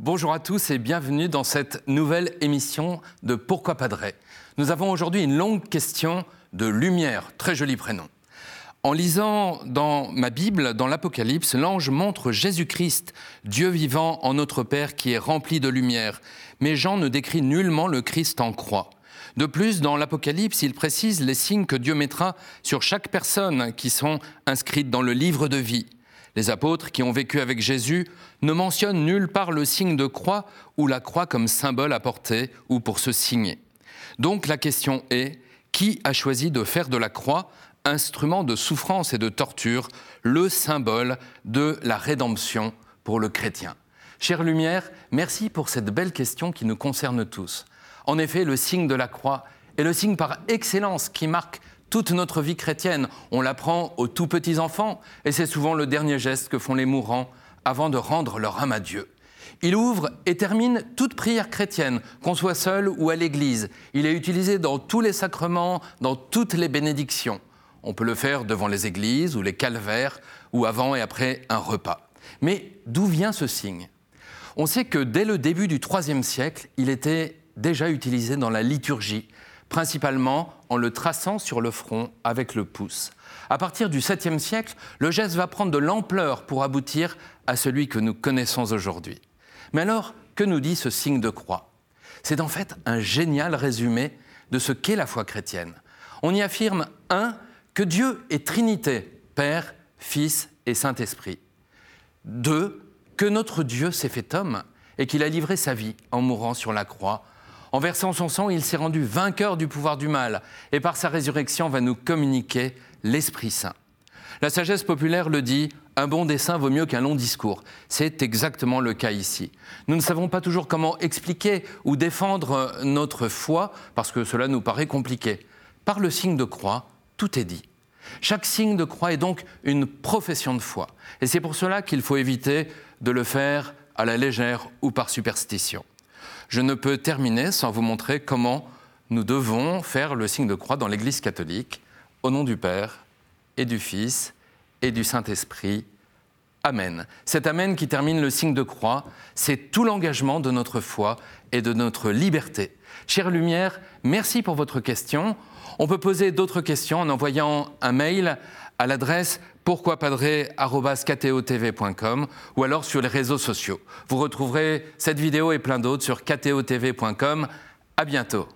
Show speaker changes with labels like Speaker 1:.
Speaker 1: Bonjour à tous et bienvenue dans cette nouvelle émission de Pourquoi Padré. Nous avons aujourd'hui une longue question de lumière, très joli prénom. En lisant dans ma Bible, dans l'Apocalypse, l'ange montre Jésus-Christ, Dieu vivant en notre Père qui est rempli de lumière. Mais Jean ne décrit nullement le Christ en croix. De plus, dans l'Apocalypse, il précise les signes que Dieu mettra sur chaque personne qui sont inscrites dans le livre de vie. Les apôtres qui ont vécu avec Jésus ne mentionnent nulle part le signe de croix ou la croix comme symbole à porter ou pour se signer. Donc la question est, qui a choisi de faire de la croix instrument de souffrance et de torture, le symbole de la rédemption pour le chrétien? Chère Lumière, merci pour cette belle question qui nous concerne tous. En effet, le signe de la croix est le signe par excellence qui marque toute notre vie chrétienne. On l'apprend aux tout petits enfants et c'est souvent le dernier geste que font les mourants avant de rendre leur âme à Dieu. Il ouvre et termine toute prière chrétienne, qu'on soit seul ou à l'église. Il est utilisé dans tous les sacrements, dans toutes les bénédictions. On peut le faire devant les églises ou les calvaires ou avant et après un repas. Mais d'où vient ce signe? On sait que dès le début du IIIe siècle, il était déjà utilisé dans la liturgie, principalement en le traçant sur le front avec le pouce. À partir du 7e siècle, le geste va prendre de l'ampleur pour aboutir à celui que nous connaissons aujourd'hui. Mais alors, que nous dit ce signe de croix? C'est en fait un génial résumé de ce qu'est la foi chrétienne. On y affirme, un, que Dieu est Trinité, Père, Fils et Saint-Esprit. Deux, que notre Dieu s'est fait homme et qu'il a livré sa vie en mourant sur la croix. En versant son sang, il s'est rendu vainqueur du pouvoir du mal et par sa résurrection va nous communiquer l'Esprit Saint. La sagesse populaire le dit, un bon dessin vaut mieux qu'un long discours. C'est exactement le cas ici. Nous ne savons pas toujours comment expliquer ou défendre notre foi parce que cela nous paraît compliqué. Par le signe de croix, tout est dit. Chaque signe de croix est donc une profession de foi. Et c'est pour cela qu'il faut éviter de le faire à la légère ou par superstition. Je ne peux terminer sans vous montrer comment nous devons faire le signe de croix dans l'Église catholique, au nom du Père et du Fils et du Saint-Esprit. Amen. Cet Amen qui termine le signe de croix, c'est tout l'engagement de notre foi et de notre liberté. Chère Lumière, merci pour votre question. On peut poser d'autres questions en envoyant un mail à l'adresse pourquoipadré.com ou alors sur les réseaux sociaux. Vous retrouverez cette vidéo et plein d'autres sur ktotv.com. À bientôt.